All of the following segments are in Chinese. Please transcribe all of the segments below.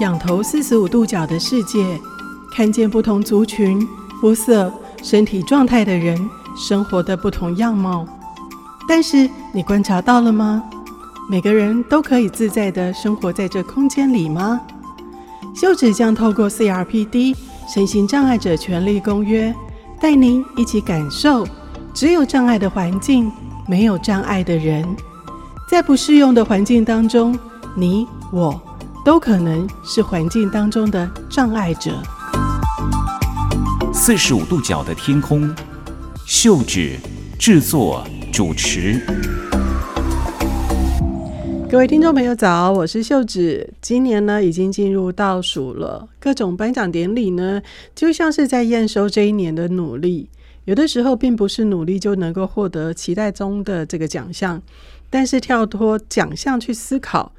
仰头四十五度角的世界，看见不同族群、肤色、身体状态的人生活的不同样貌。但是你观察到了吗？每个人都可以自在地生活在这空间里吗？秀子将透过 CRPD 身心障碍者权利公约，带您一起感受：只有障碍的环境，没有障碍的人。在不适用的环境当中，你我都可能是环境当中的障碍者。四十五度角的天空，秀芷制作主持。各位听众朋友早，我是秀芷。今年呢已经进入倒数了，各种颁奖典礼呢就像是在验收这一年的努力。有的时候并不是努力就能够获得期待中的这个奖项。但是跳脱奖项去思考，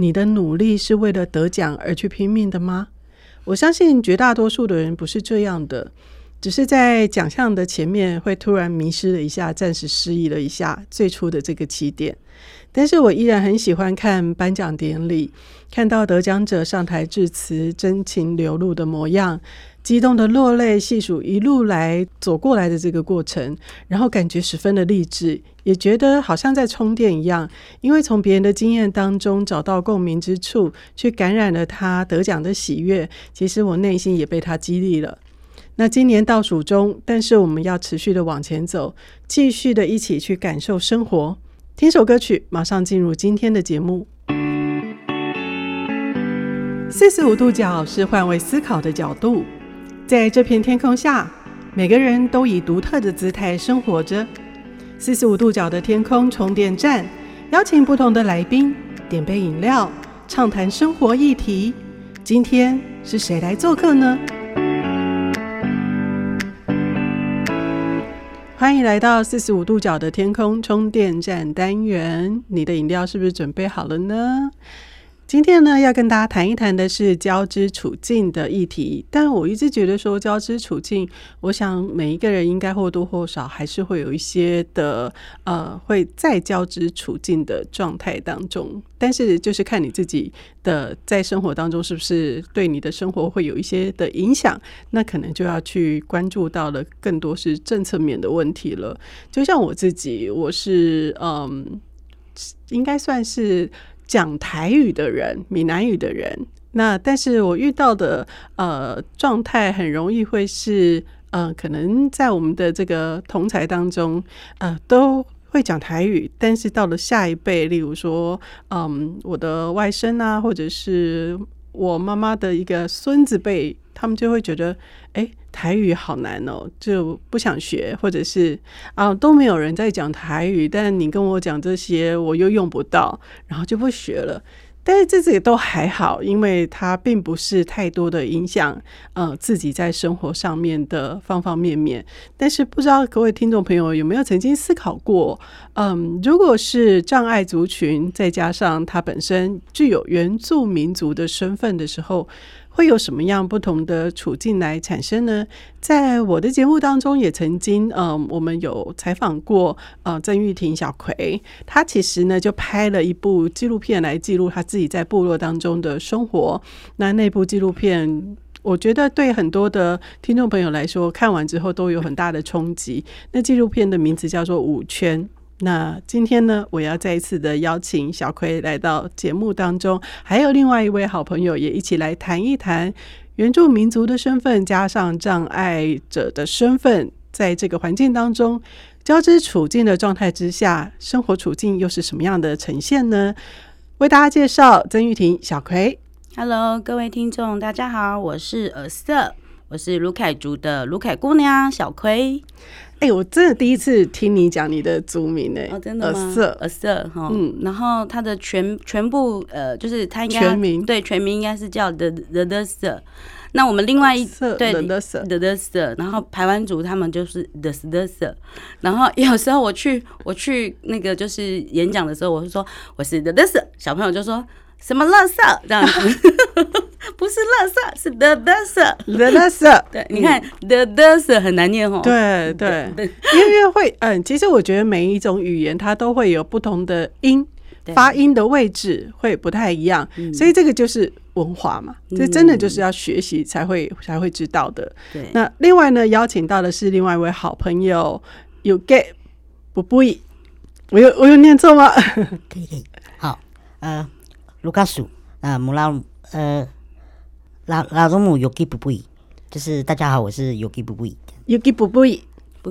你的努力是为了得奖而去拼命的吗？我相信绝大多数的人不是这样的，只是在奖项的前面会突然迷失了一下，暂时失忆了一下最初的这个起点。但是我依然很喜欢看颁奖典礼，看到得奖者上台致辞，真情流露的模样。激动的落泪，细数一路来走过来的这个过程，然后感觉十分的励志，也觉得好像在充电一样，因为从别人的经验当中找到共鸣之处，去感染了他得奖的喜悦。其实我内心也被他激励了。那今年倒数中，但是我们要持续的往前走，继续的一起去感受生活。听首歌曲，马上进入今天的节目。四十五度角是换位思考的角度。在这片天空下，每个人都以独特的姿态生活着。四十五度角的天空充电站，邀请不同的来宾，点杯饮料，畅谈生活议题。今天是谁来做客呢？欢迎来到四十五度角的天空充电站单元。你的饮料是不是准备好了呢？今天呢，要跟大家谈一谈的是交织处境的议题。但我一直觉得说交织处境，我想每一个人应该或多或少还是会有一些的呃，会在交织处境的状态当中。但是就是看你自己的在生活当中是不是对你的生活会有一些的影响，那可能就要去关注到了更多是政策面的问题了。就像我自己，我是嗯，应该算是。讲台语的人，闽南语的人，那但是我遇到的呃状态很容易会是呃，可能在我们的这个同才当中，呃，都会讲台语，但是到了下一辈，例如说，嗯，我的外甥啊，或者是我妈妈的一个孙子辈，他们就会觉得，哎，台语好难哦，就不想学，或者是啊，都没有人在讲台语，但你跟我讲这些，我又用不到，然后就不学了。但是这些都还好，因为它并不是太多的影响，呃，自己在生活上面的方方面面。但是不知道各位听众朋友有没有曾经思考过，嗯，如果是障碍族群，再加上他本身具有原住民族的身份的时候，会有什么样不同的处境来产生呢？在我的节目当中，也曾经，嗯，我们有采访过，呃，曾玉婷小葵，她其实呢就拍了一部纪录片来记录她自己在部落当中的生活。那那部纪录片，我觉得对很多的听众朋友来说，看完之后都有很大的冲击。那纪录片的名字叫做《五圈》。那今天呢，我要再一次的邀请小葵来到节目当中，还有另外一位好朋友也一起来谈一谈原住民族的身份加上障碍者的身份，在这个环境当中交织处境的状态之下，生活处境又是什么样的呈现呢？为大家介绍曾玉婷小葵。Hello，各位听众，大家好，我是耳色，我是卢凯族的卢凯姑娘小葵。哎、欸，我真的第一次听你讲你的族名呢、欸。哦，真的吗？耳色，耳色哈。嗯，然后他的全全部呃，就是他应该全名对全名应该是叫的的的色。那我们另外一对的的色的的色，然后台湾族他们就是的的色。然后有时候我去 我去那个就是演讲的时候，我是说我是的的色，小朋友就说。什么乐色这样子？不是垃圾，是的的色，的的色。对，你看的的色很难念哦。对对。对，因为会 嗯，其实我觉得每一种语言它都会有不同的音，发音的位置会不太一样，嗯、所以这个就是文化嘛，这真的就是要学习才会、嗯、才会知道的。对，那另外呢，邀请到的是另外一位好朋友，有 get 不不一，我有我有念错吗？可以可以，好，呃，卢卡苏，呃，姆拉，呃，拉拉祖母有 get 不不一，就是大家好，我是有 get 不不一，有 get 不不一。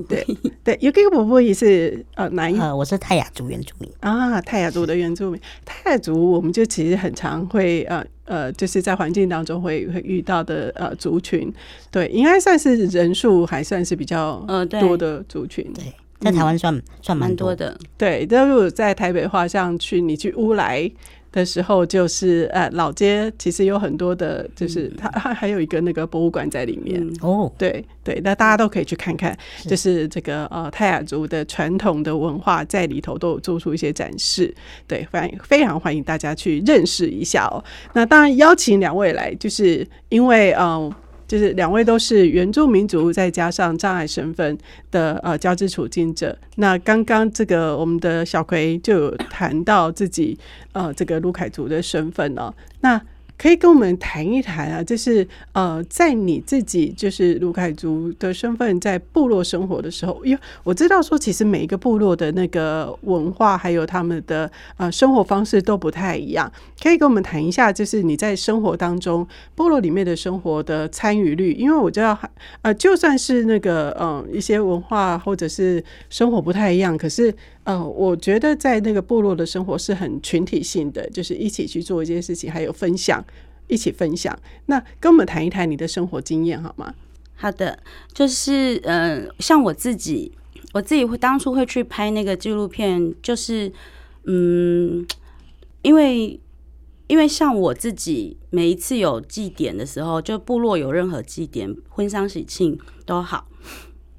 对对，有个婆婆也是呃，哪一？呃，我是泰雅族原住民啊，泰雅族的原住民。泰雅族，我们就其实很常会呃呃，就是在环境当中会会遇到的呃族群。对，应该算是人数还算是比较呃多的族群。对，在台湾算、嗯、算蛮多的。对，但如果在台北的话，像去你去乌来。的时候就是呃老街其实有很多的，就是它它还有一个那个博物馆在里面。哦，对对，那大家都可以去看看，就是这个呃泰雅族的传统的文化在里头都有做出一些展示，对，非常非常欢迎大家去认识一下哦。那当然邀请两位来，就是因为嗯。呃就是两位都是原住民族，再加上障碍身份的呃交织处境者。那刚刚这个我们的小葵就有谈到自己呃这个卢凯族的身份哦。那可以跟我们谈一谈啊，就是呃，在你自己就是鲁凯族的身份在部落生活的时候，因为我知道说，其实每一个部落的那个文化还有他们的呃生活方式都不太一样，可以跟我们谈一下，就是你在生活当中部落里面的生活的参与率，因为我知道呃，就算是那个嗯、一些文化或者是生活不太一样，可是。呃，我觉得在那个部落的生活是很群体性的，就是一起去做一件事情，还有分享，一起分享。那跟我们谈一谈你的生活经验好吗？好的，就是呃，像我自己，我自己会当初会去拍那个纪录片，就是嗯，因为因为像我自己每一次有祭典的时候，就部落有任何祭典、婚丧喜庆都好，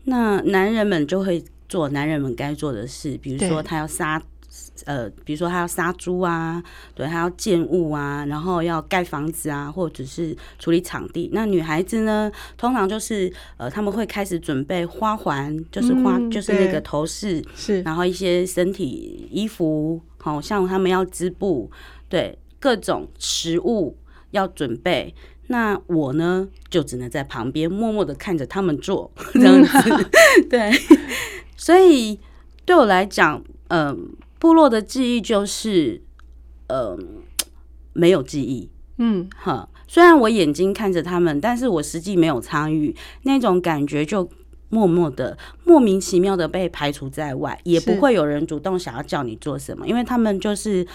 那男人们就会。做男人们该做的事，比如说他要杀，呃，比如说他要杀猪啊，对，他要建物啊，然后要盖房子啊，或者是处理场地。那女孩子呢，通常就是呃，他们会开始准备花环，就是花，嗯、就是那个头饰，是，然后一些身体衣服，好像他们要织布，对，各种食物要准备。那我呢，就只能在旁边默默的看着他们做这样子，对。所以对我来讲，嗯、呃，部落的记忆就是，呃，没有记忆，嗯，哈。虽然我眼睛看着他们，但是我实际没有参与，那种感觉就默默的、莫名其妙的被排除在外，也不会有人主动想要叫你做什么，因为他们就是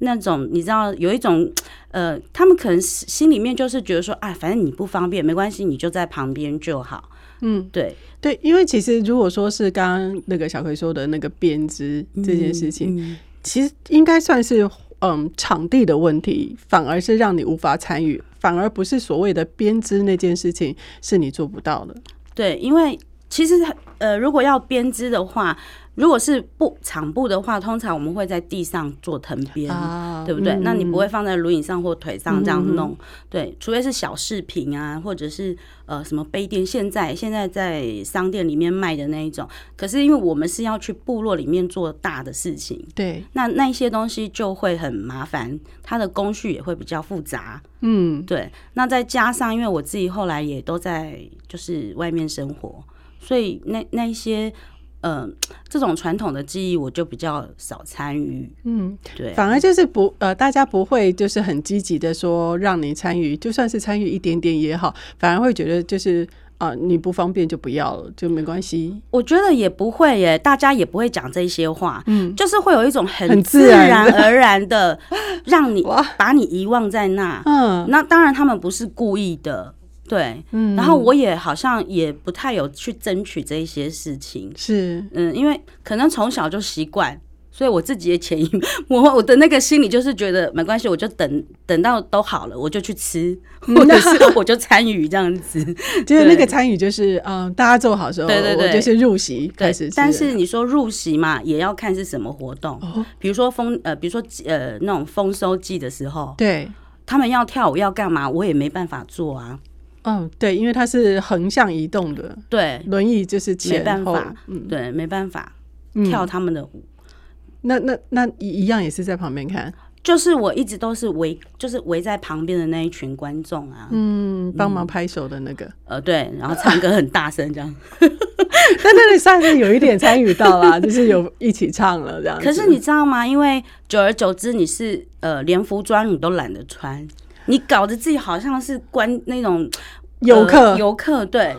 那种你知道，有一种，呃，他们可能心里面就是觉得说，啊，反正你不方便，没关系，你就在旁边就好。嗯，对对，因为其实如果说是刚刚那个小葵说的那个编织这件事情，嗯嗯、其实应该算是嗯场地的问题，反而是让你无法参与，反而不是所谓的编织那件事情是你做不到的。对，因为其实呃，如果要编织的话。如果是布场布的话，通常我们会在地上做藤编，啊、对不对？嗯、那你不会放在轮椅上或腿上这样弄，嗯、对。除非是小饰品啊，或者是呃什么杯垫，现在现在在商店里面卖的那一种。可是因为我们是要去部落里面做大的事情，对，那那一些东西就会很麻烦，它的工序也会比较复杂，嗯，对。那再加上因为我自己后来也都在就是外面生活，所以那那一些。嗯、呃，这种传统的记忆我就比较少参与。嗯，对，反而就是不呃，大家不会就是很积极的说让你参与，就算是参与一点点也好，反而会觉得就是啊、呃，你不方便就不要了，就没关系。我觉得也不会耶，大家也不会讲这些话。嗯，就是会有一种很自然而然的 让你把你遗忘在那。嗯，那当然他们不是故意的。对，嗯，然后我也好像也不太有去争取这一些事情，是，嗯，因为可能从小就习惯，所以我自己的潜移默我的那个心里就是觉得没关系，我就等等到都好了，我就去吃，或者是 我就参与这样子，就是那个参与就是嗯，大家做好时候，对对对，就是入席开始。但是你说入席嘛，也要看是什么活动，比如说丰呃，比如说呃那种丰收季的时候，对，他们要跳舞要干嘛，我也没办法做啊。嗯，对，因为它是横向移动的，对，轮椅就是前办法，嗯，对，没办法跳他们的舞，那那那一一样也是在旁边看。就是我一直都是围，就是围在旁边的那一群观众啊，嗯，帮忙拍手的那个，呃，对，然后唱歌很大声这样，但那你算是有一点参与到啦，就是有一起唱了这样。可是你知道吗？因为久而久之，你是呃连服装你都懒得穿，你搞得自己好像是关那种 游客，游客，对。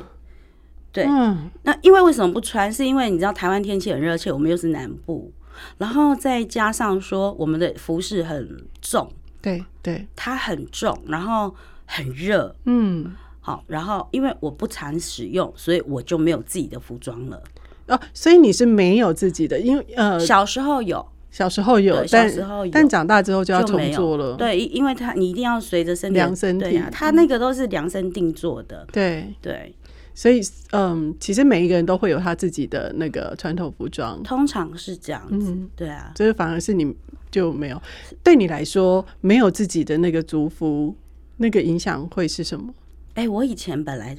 对，嗯，那因为为什么不穿？是因为你知道台湾天气很热，且我们又是南部。然后再加上说，我们的服饰很重，对对，它很重，然后很热，嗯，好，然后因为我不常使用，所以我就没有自己的服装了。哦，所以你是没有自己的，因为呃，小时候有，小时候有，小时候有，但长大之后就要重做了。对，因为它你一定要随着身体量身体，它那个都是量身定做的，对。对。所以，嗯，其实每一个人都会有他自己的那个传统服装，通常是这样子，嗯、对啊。就是反而是你就没有，对你来说没有自己的那个族服，那个影响会是什么？哎、欸，我以前本来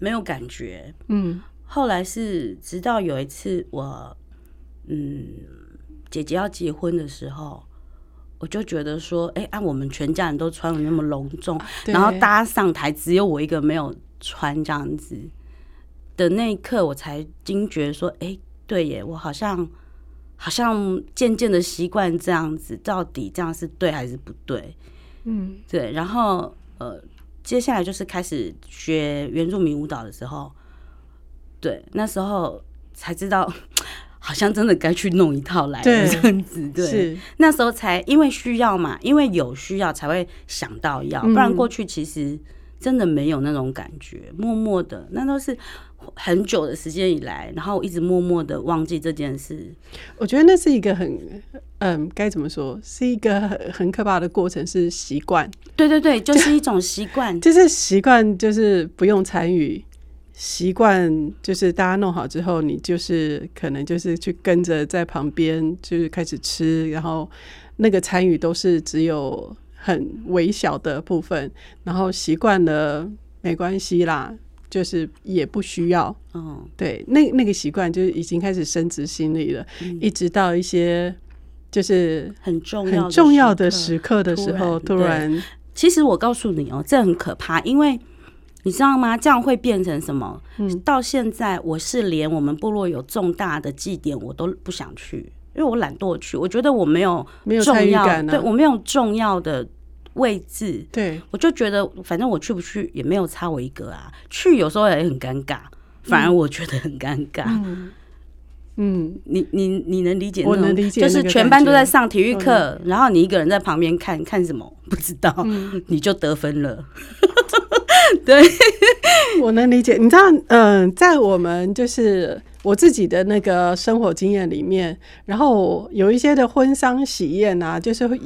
没有感觉，嗯，后来是直到有一次我，嗯，姐姐要结婚的时候，我就觉得说，哎、欸，按、啊、我们全家人都穿的那么隆重，然后大家上台只有我一个没有。穿这样子的那一刻，我才惊觉说：“哎、欸，对耶，我好像好像渐渐的习惯这样子，到底这样是对还是不对？”嗯，对。然后呃，接下来就是开始学原住民舞蹈的时候，对，那时候才知道，好像真的该去弄一套来这样子。对，是那时候才因为需要嘛，因为有需要才会想到要，不然过去其实。真的没有那种感觉，默默的，那都是很久的时间以来，然后我一直默默的忘记这件事。我觉得那是一个很，嗯，该怎么说，是一个很很可怕的过程，是习惯。对对对，就是一种习惯，就是习惯，就是不用参与，习惯就是大家弄好之后，你就是可能就是去跟着在旁边，就是开始吃，然后那个参与都是只有。很微小的部分，然后习惯了没关系啦，就是也不需要。嗯，对，那那个习惯就是已经开始深植心理了，嗯，一直到一些就是很重要很重要的时刻的时候，突然，突然，其实我告诉你哦，这很可怕，因为你知道吗？这样会变成什么？嗯，到现在我是连我们部落有重大的祭典，我都不想去。因为我懒惰去，我觉得我没有没有参与感，对我没有重要的位置，对我就觉得反正我去不去也没有差我一个啊。去有时候也很尴尬，反而我觉得很尴尬。嗯，嗯你你你能理解？我能理解，就是全班都在上体育课，然后你一个人在旁边看看什么不知道，嗯、你就得分了。对，我能理解。你知道，嗯、呃，在我们就是。我自己的那个生活经验里面，然后有一些的婚丧喜宴啊，就是会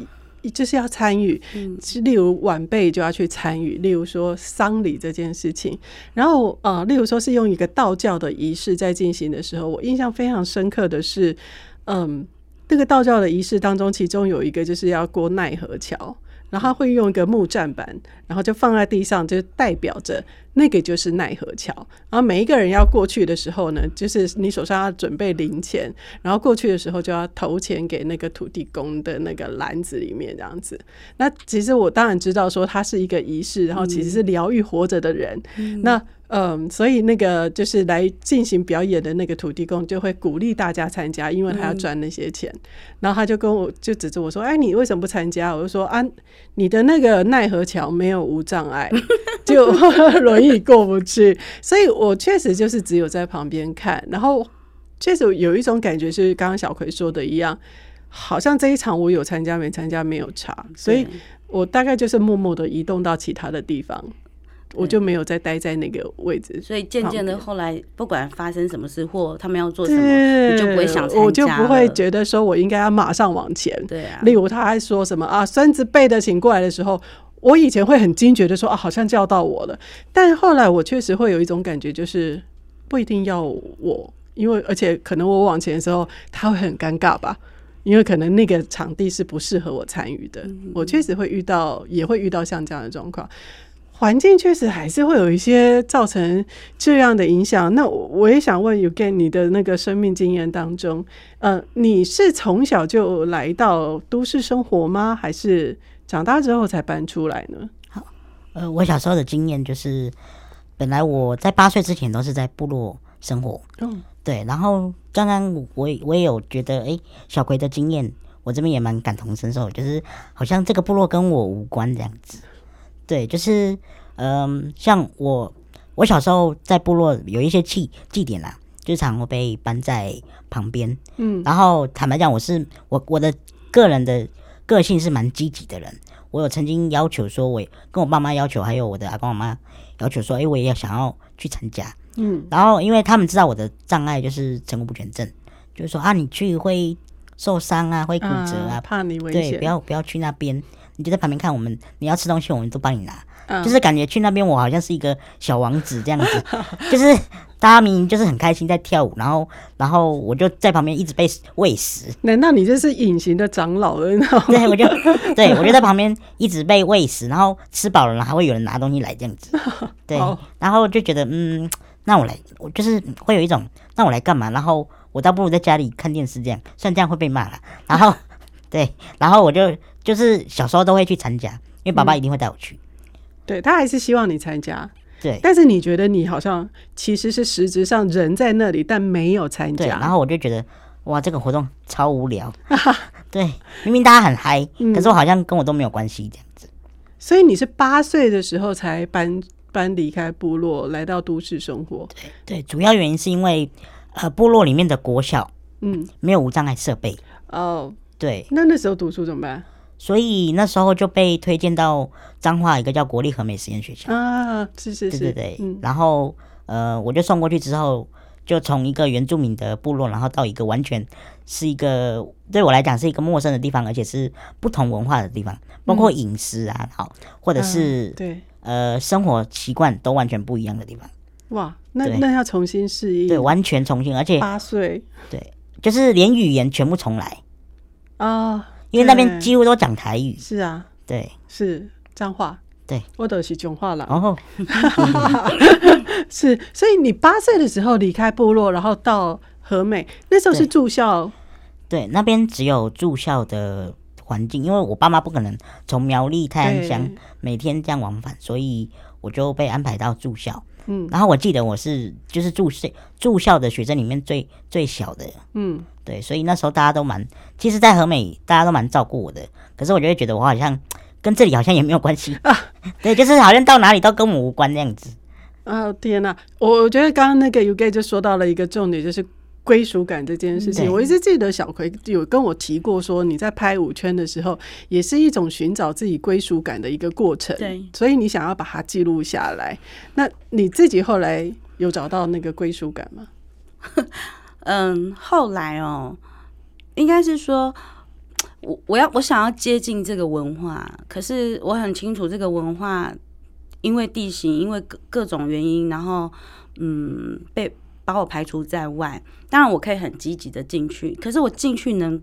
就是要参与，是例如晚辈就要去参与，例如说丧礼这件事情，然后呃，例如说是用一个道教的仪式在进行的时候，我印象非常深刻的是，嗯，那个道教的仪式当中，其中有一个就是要过奈何桥。然后他会用一个木栈板，然后就放在地上，就代表着那个就是奈何桥。然后每一个人要过去的时候呢，就是你手上要准备零钱，然后过去的时候就要投钱给那个土地公的那个篮子里面，这样子。那其实我当然知道说它是一个仪式，然后其实是疗愈活着的人。嗯、那嗯，所以那个就是来进行表演的那个土地公就会鼓励大家参加，因为他要赚那些钱。嗯、然后他就跟我就指着我说：“哎，你为什么不参加？”我就说：“啊，你的那个奈何桥没有无障碍，就 轮椅过不去。”所以，我确实就是只有在旁边看。然后，确实有一种感觉，是刚刚小葵说的一样，好像这一场我有参加没参加没有差，所以我大概就是默默的移动到其他的地方。我就没有再待在那个位置，所以渐渐的后来，不管发生什么事或他们要做什么，你就不会想参加，我就不会觉得说我应该要马上往前。对啊，例如他还说什么啊，孙子辈的请过来的时候，我以前会很惊觉的说啊，好像叫到我了。但后来我确实会有一种感觉，就是不一定要我，因为而且可能我往前的时候，他会很尴尬吧，因为可能那个场地是不适合我参与的。嗯、我确实会遇到，也会遇到像这样的状况。环境确实还是会有一些造成这样的影响。那我也想问，Uge 你的那个生命经验当中，呃，你是从小就来到都市生活吗？还是长大之后才搬出来呢？好，呃，我小时候的经验就是，本来我在八岁之前都是在部落生活。嗯，对。然后刚刚我我也有觉得，哎、欸，小葵的经验，我这边也蛮感同身受，就是好像这个部落跟我无关这样子。对，就是，嗯，像我，我小时候在部落有一些祭祭典啦，就常会被搬在旁边，嗯，然后坦白讲，我是我我的个人的个性是蛮积极的人，我有曾经要求说，我跟我爸妈要求，还有我的阿公阿妈要求说，哎，我也要想要去参加，嗯，然后因为他们知道我的障碍就是成骨不全症，就是说啊，你去会受伤啊，会骨折啊，啊怕你危险，对，不要不要去那边。你就在旁边看我们，你要吃东西，我们都帮你拿，嗯、就是感觉去那边我好像是一个小王子这样子，就是大家明明就是很开心在跳舞，然后然后我就在旁边一直被喂食。难道你这是隐形的长老了？对，我就 对我就在旁边一直被喂食，然后吃饱了，还会有人拿东西来这样子。对，然后就觉得嗯，那我来，我就是会有一种，那我来干嘛？然后我倒不如在家里看电视这样，虽然这样会被骂了。然后对，然后我就。就是小时候都会去参加，因为爸爸一定会带我去。嗯、对，他还是希望你参加。对，但是你觉得你好像其实是实质上人在那里，但没有参加。对，然后我就觉得哇，这个活动超无聊。对，明明大家很嗨，嗯、可是我好像跟我都没有关系这样子。所以你是八岁的时候才搬搬离开部落，来到都市生活。对对，主要原因是因为呃，部落里面的国小嗯没有无障碍设备哦。对，那那时候读书怎么办？所以那时候就被推荐到彰化一个叫国立和美实验学校。啊，是是是，对对对。嗯、然后呃，我就送过去之后，就从一个原住民的部落，然后到一个完全是一个对我来讲是一个陌生的地方，而且是不同文化的地方，包括饮食啊，好、嗯，或者是、啊、对。呃生活习惯都完全不一样的地方。哇，那那要重新适应，对，完全重新，而且八岁，对，就是连语言全部重来。啊。因为那边几乎都讲台语，是啊，对，是彰化，对，我都是彰化了。哦，是，所以你八岁的时候离开部落，然后到和美，那时候是住校，对，对，那边只有住校的环境，因为我爸妈不可能从苗栗泰安乡每天这样往返，所以我就被安排到住校。嗯，然后我记得我是就是住校住校的学生里面最最小的，嗯，对，所以那时候大家都蛮，其实，在和美大家都蛮照顾我的，可是我就会觉得我好像跟这里好像也没有关系。啊，对，就是好像到哪里都跟我无关那样子。啊，天哪，我我觉得刚刚那个 Uge 就说到了一个重点，就是。归属感这件事情，我一直记得小葵有跟我提过，说你在拍舞圈的时候，也是一种寻找自己归属感的一个过程。对，所以你想要把它记录下来。那你自己后来有找到那个归属感吗？嗯，后来哦，应该是说，我我要我想要接近这个文化，可是我很清楚这个文化因为地形，因为各各种原因，然后嗯被。把我排除在外，当然我可以很积极的进去，可是我进去能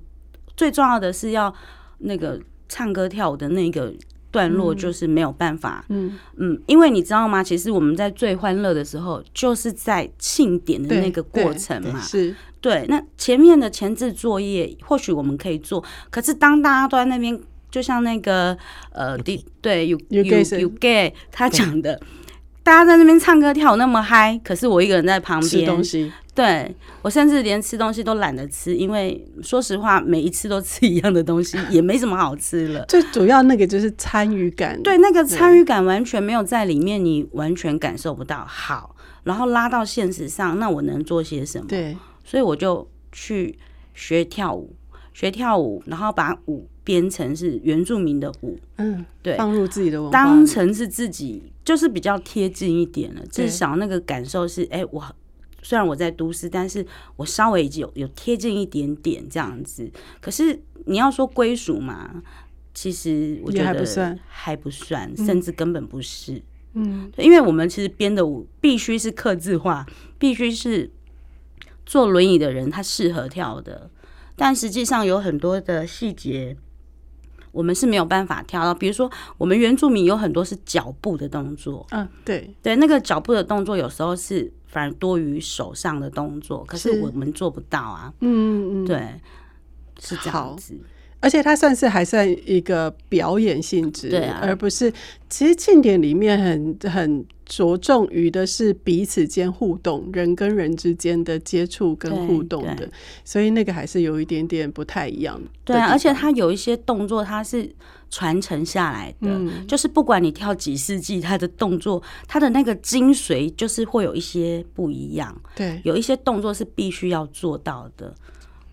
最重要的是要那个唱歌跳舞的那个段落，就是没有办法，嗯嗯，因为你知道吗？其实我们在最欢乐的时候，就是在庆典的那个过程嘛，是对。那前面的前置作业或许我们可以做，可是当大家都在那边，就像那个呃，对对，有有有 gay 他讲的。大家在那边唱歌跳舞那么嗨，可是我一个人在旁边吃东西。对，我甚至连吃东西都懒得吃，因为说实话，每一次都吃一样的东西，也没什么好吃了。最主要那个就是参与感，对，那个参与感完全没有在里面，你完全感受不到。好，然后拉到现实上，那我能做些什么？对，所以我就去学跳舞，学跳舞，然后把舞。编成是原住民的舞，嗯，对，放入自己的文化，当成是自己，就是比较贴近一点了。至少那个感受是，哎我虽然我在都市，但是我稍微有有贴近一点点这样子。可是你要说归属嘛，其实我觉得还不算，还不算，甚至根本不是。嗯，因为我们其实编的舞必须是刻字化，必须是坐轮椅的人他适合跳的，但实际上有很多的细节。我们是没有办法跳到。比如说，我们原住民有很多是脚步的动作，嗯，对对，那个脚步的动作有时候是反而多于手上的动作，可是我们做不到啊。嗯嗯，对，是这样子。而且它算是还算一个表演性质，对啊，而不是。其实庆典里面很很着重于的是彼此间互动，人跟人之间的接触跟互动的，所以那个还是有一点点不太一样的。对啊，而且它有一些动作，它是传承下来的，嗯，就是不管你跳几世纪，它的动作，它的那个精髓就是会有一些不一样。对，有一些动作是必须要做到的。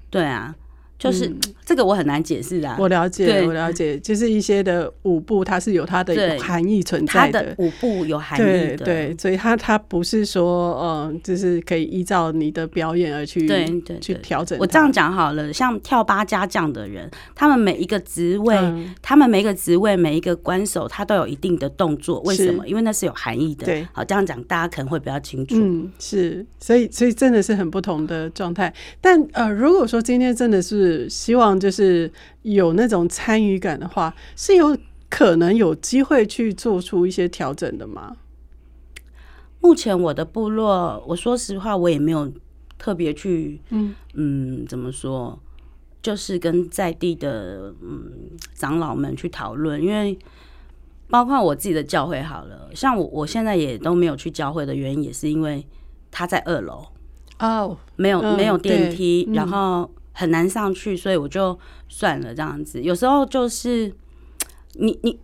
对啊。就是这个我很难解释啊，我了解，我了解，就是一些的舞步，它是有它的含义存在的。它的舞步有含义的，对，所以它它不是说，嗯，就是可以依照你的表演而去对对去调整。我这样讲好了，像跳八家将的人，他们每一个职位，他们每一个职位，每一个关手，他都有一定的动作。为什么？因为那是有含义的。对，好，这样讲大家可能会比较清楚。嗯，是，所以所以真的是很不同的状态。但呃，如果说今天真的是。希望就是有那种参与感的话，是有可能有机会去做出一些调整的吗？目前我的部落，我说实话，我也没有特别去，嗯嗯，怎么说，就是跟在地的嗯长老们去讨论，因为包括我自己的教会，好了，像我我现在也都没有去教会的原因，也是因为他在二楼哦，没有没有电梯，然后。很难上去，所以我就算了这样子。有时候就是你你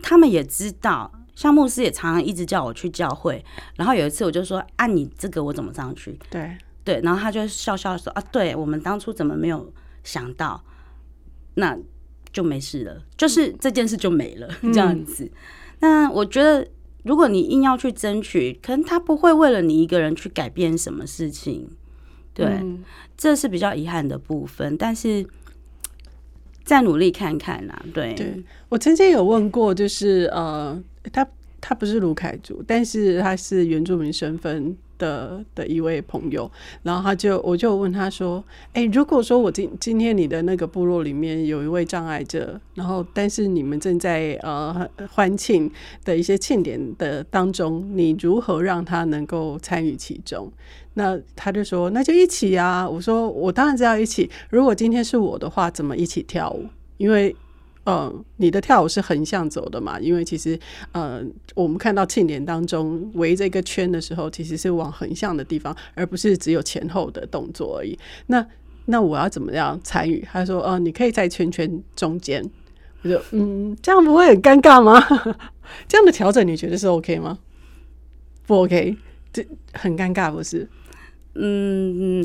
他们也知道，像牧师也常常一直叫我去教会。然后有一次我就说：“按、啊、你这个我怎么上去？”对对，然后他就笑笑说：“啊，对我们当初怎么没有想到？那就没事了，就是这件事就没了这样子。嗯”那我觉得，如果你硬要去争取，可能他不会为了你一个人去改变什么事情。对。嗯这是比较遗憾的部分，但是再努力看看啦。对，对我曾经有问过，就是呃，他他不是卢凯族，但是他是原住民身份的的一位朋友，然后他就我就问他说：“哎，如果说我今今天你的那个部落里面有一位障碍者，然后但是你们正在呃欢庆的一些庆典的当中，你如何让他能够参与其中？”那他就说，那就一起啊！我说，我当然知道一起。如果今天是我的话，怎么一起跳舞？因为，呃，你的跳舞是横向走的嘛。因为其实，呃，我们看到庆典当中围着一个圈的时候，其实是往横向的地方，而不是只有前后的动作而已。那那我要怎么样参与？他说，呃，你可以在圈圈中间。我就嗯，这样不会很尴尬吗？这样的调整你觉得是 OK 吗？不 OK，这很尴尬，不是？嗯，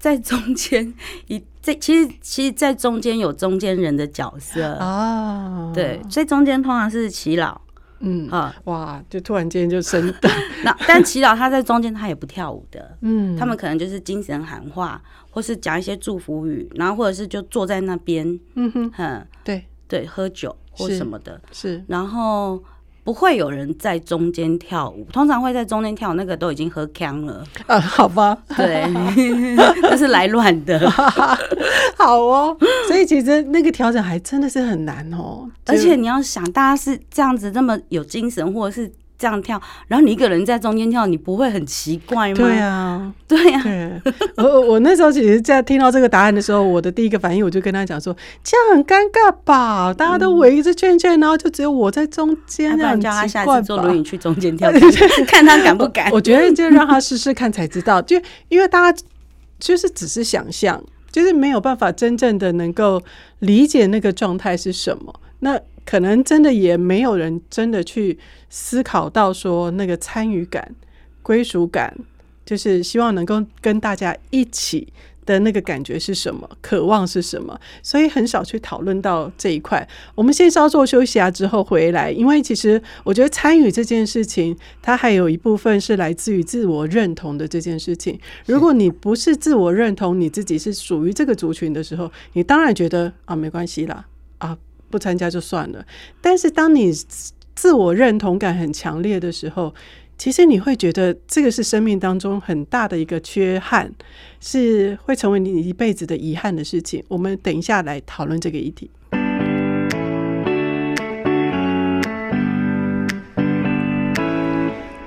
在中间，一 在其实其实，在中间有中间人的角色。啊，对，所以中间通常是祈老，嗯啊，哇，就突然间就升的，那但祈老他在中间他也不跳舞的，嗯，他们可能就是精神喊话，或是讲一些祝福语，然后或者是就坐在那边，嗯哼，对。对，喝酒或什么的，是，是。然后。不会有人在中间跳舞，通常会在中间跳舞，那个都已经喝康了。啊，好吧，对，那是来乱的。好哦，所以其实那个调整还真的是很难哦。而且你要想，大家是这样子这么有精神，或者是。这样跳，然后你一个人在中间跳，你不会很奇怪吗？对啊，对呀。我 我那时候其实，在听到这个答案的时候，我的第一个反应，我就跟他讲说：“这样很尴尬吧？大家都围着圈圈，然后就只有我在中间，这样叫他下次坐轮椅去中间跳，看他敢不敢。”我觉得就让他试试看才知道，就因为大家就是只是想象，就是没有办法真正的能够理解那个状态是什么。那可能真的也没有人真的去思考到说那个参与感、归属感，就是希望能够跟大家一起的那个感觉是什么，渴望是什么，所以很少去讨论到这一块。我们先稍作休息啊，之后回来，因为其实我觉得参与这件事情，它还有一部分是来自于自我认同的这件事情。如果你不是自我认同你自己是属于这个族群的时候，你当然觉得啊，没关系啦，啊。不参加就算了，但是当你自我认同感很强烈的时候，其实你会觉得这个是生命当中很大的一个缺憾，是会成为你一辈子的遗憾的事情。我们等一下来讨论这个议题。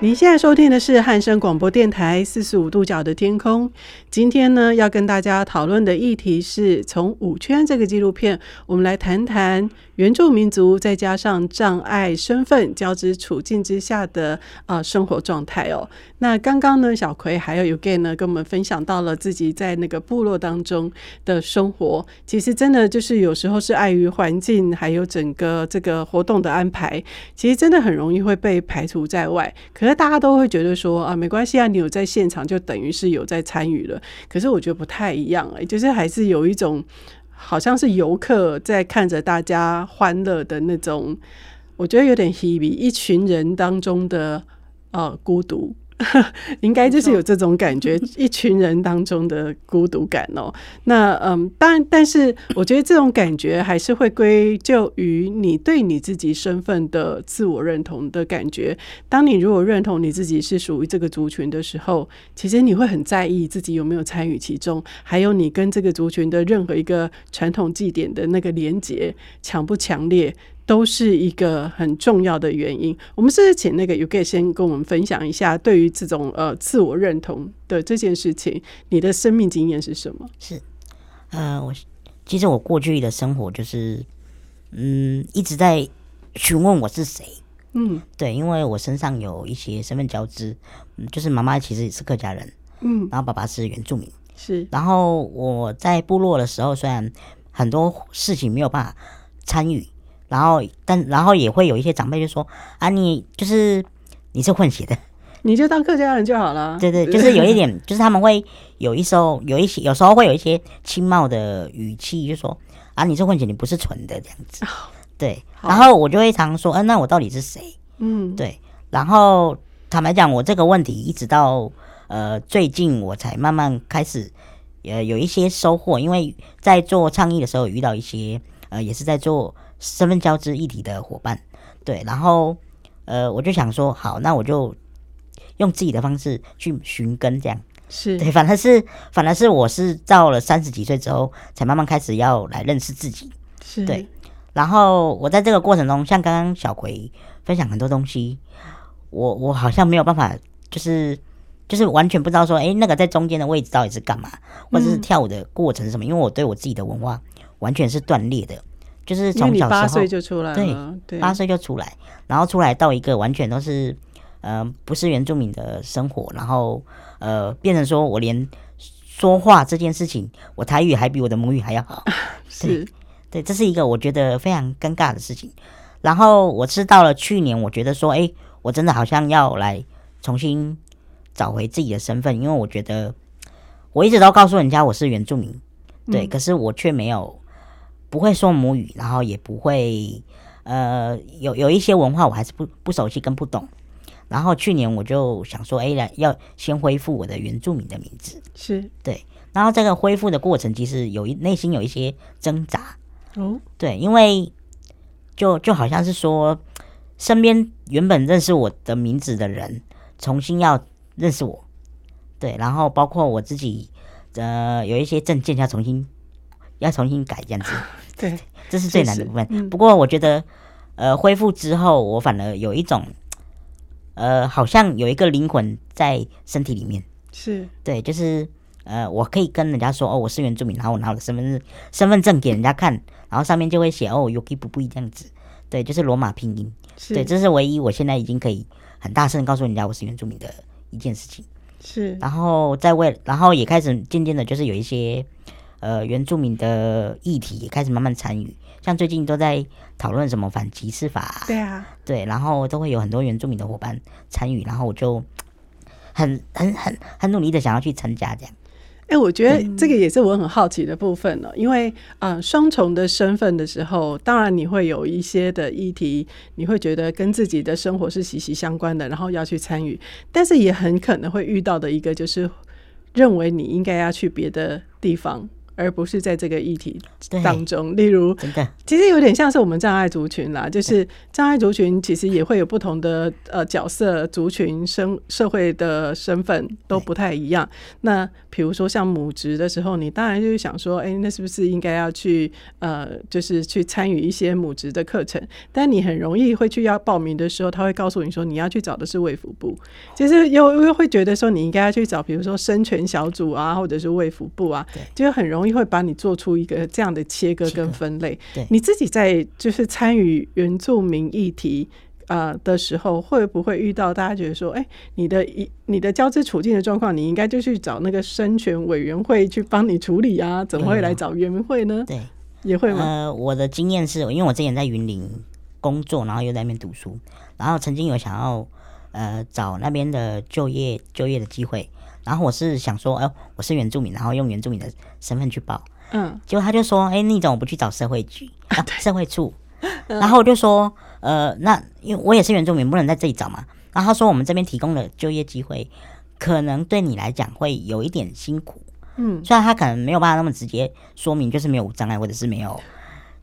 您现在收听的是汉声广播电台四十五度角的天空。今天呢，要跟大家讨论的议题是从《五圈》这个纪录片，我们来谈谈原住民族再加上障碍身份交织处境之下的啊、生活状态哦。那刚刚呢，小葵还有 Uge 呢，跟我们分享到了自己在那个部落当中的生活。其实真的就是有时候是碍于环境，还有整个这个活动的安排，其实真的很容易会被排除在外。可是大家都会觉得说啊，没关系啊，你有在现场就等于是有在参与了。可是我觉得不太一样哎、就是还是有一种好像是游客在看着大家欢乐的那种，我觉得有点 heavy 一群人当中的呃孤独。应该就是有这种感觉，一群人当中的孤独感哦。那嗯，当然，但是我觉得这种感觉还是会归咎于你对你自己身份的自我认同的感觉。当你如果认同你自己是属于这个族群的时候，其实你会很在意自己有没有参与其中，还有你跟这个族群的任何一个传统祭典的那个连结强不强烈。都是一个很重要的原因。我们是请那个 Uge 先跟我们分享一下，对于这种呃自我认同的这件事情，你的生命经验是什么？是，呃，我其实我过去的生活就是，嗯，一直在询问我是谁。嗯，对，因为我身上有一些身份交织，嗯，就是妈妈其实也是客家人，嗯，然后爸爸是原住民，是。然后我在部落的时候，虽然很多事情没有办法参与。然后，但然后也会有一些长辈就说：“啊，你就是你是混血的，你就当客家人就好了。”对对，就是有一点，就是他们会有一时候有一些有时候会有一些轻蔑的语气，就说：“啊，你是混血，你不是纯的这样子。”对，然后我就会常说：“嗯、啊，那我到底是谁？”嗯，对。然后坦白讲，我这个问题一直到呃最近我才慢慢开始呃有一些收获，因为在做倡议的时候遇到一些呃也是在做。身份交织一体的伙伴，对，然后呃，我就想说，好，那我就用自己的方式去寻根，这样。是。对，反而是反而是我是到了三十几岁之后，才慢慢开始要来认识自己，是。对，然后我在这个过程中，像刚刚小葵分享很多东西，我我好像没有办法，就是就是完全不知道说，哎，那个在中间的位置到底是干嘛，或者是跳舞的过程是什么？嗯、因为我对我自己的文化完全是断裂的。就是从小八岁就出来，对，八岁就出来，然后出来到一个完全都是，呃，不是原住民的生活，然后呃，变成说我连说话这件事情，我台语还比我的母语还要好，是，对，这是一个我觉得非常尴尬的事情。然后我是到了去年，我觉得说，哎，我真的好像要来重新找回自己的身份，因为我觉得我一直都告诉人家我是原住民，对，嗯、可是我却没有。不会说母语，然后也不会，呃，有有一些文化我还是不不熟悉跟不懂。然后去年我就想说，哎，来要先恢复我的原住民的名字，是对。然后这个恢复的过程，其实有一内心有一些挣扎。哦，对，因为就就好像是说，身边原本认识我的名字的人，重新要认识我，对。然后包括我自己，呃，有一些证件要重新要重新改这样子。对，这是最难的部分。嗯、不过我觉得，呃，恢复之后，我反而有一种，呃，好像有一个灵魂在身体里面。是对，就是呃，我可以跟人家说，哦，我是原住民，然后我拿我的身份证身份证给人家看，然后上面就会写，哦，Uge Buibui 这样子。对，就是罗马拼音。是对，这是唯一我现在已经可以很大声告诉人家我是原住民的一件事情。是，然后在未，然后也开始渐渐的，就是有一些。呃，原住民的议题也开始慢慢参与，像最近都在讨论什么反歧视法，对啊，对，然后都会有很多原住民的伙伴参与，然后我就 很很很很努力的想要去参加这样。哎、欸，我觉得这个也是我很好奇的部分了，因为啊，双重的身份的时候，当然你会有一些的议题，你会觉得跟自己的生活是息息相关的，然后要去参与，但是也很可能会遇到的一个就是认为你应该要去别的地方。而不是在这个议题当中。例如，其实有点像是我们障碍族群啦，就是障碍族群其实也会有不同的呃角色、族群、生社会的身份都不太一样。那比如说像母职的时候，你当然就是想说，哎、欸，那是不是应该要去呃，就是去参与一些母职的课程？但你很容易会去要报名的时候，他会告诉你说，你要去找的是卫福部，其实又又会觉得说，你应该要去找，比如说生权小组啊，或者是卫福部啊，就很容易会把你做出一个这样的切割跟分类。对你自己在就是参与原住民议题。呃的时候，会不会遇到大家觉得说，哎、欸，你的一你的交织处境的状况，你应该就去找那个生权委员会去帮你处理啊？怎么会来找原民会呢？对，也会吗？呃，我的经验是因为我之前在云林工作，然后又在那边读书，然后曾经有想要呃找那边的就业就业的机会，然后我是想说，哎、呃，我是原住民，然后用原住民的身份去报，嗯，结果他就说，哎、欸，你怎么不去找社会局 啊？社会处？然后我就说，呃，那因为我也是原住民，不能在这里找嘛。然后他说，我们这边提供的就业机会，可能对你来讲会有一点辛苦。嗯，虽然他可能没有办法那么直接说明，就是没有无障碍，或者是没有，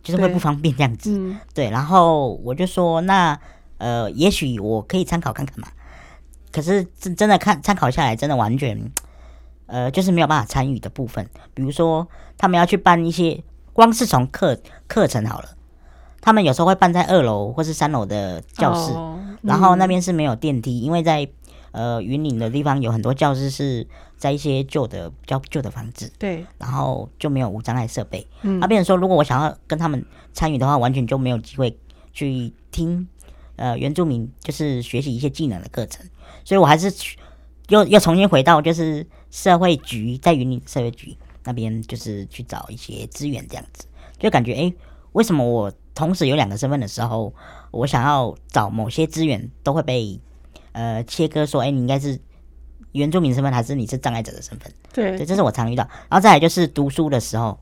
就是会不方便这样子。对，嗯、对，然后我就说，那呃，也许我可以参考看看嘛。可是真真的看参考下来，真的完全，呃，就是没有办法参与的部分。比如说，他们要去办一些，光是从课课程好了。他们有时候会办在二楼或是三楼的教室，哦嗯、然后那边是没有电梯，因为在呃云岭的地方有很多教室是在一些旧的较旧的房子，对，然后就没有无障碍设备。嗯，他变成说，如果我想要跟他们参与的话，完全就没有机会去听呃原住民就是学习一些技能的课程，所以我还是去又又重新回到就是社会局在云林社会局那边，就是去找一些资源这样子，就感觉哎、欸，为什么我？同时有两个身份的时候，我想要找某些资源，都会被呃切割说，哎、欸，你应该是原住民身份，还是你是障碍者的身份？对，对，这是我常遇到。然后再来就是读书的时候，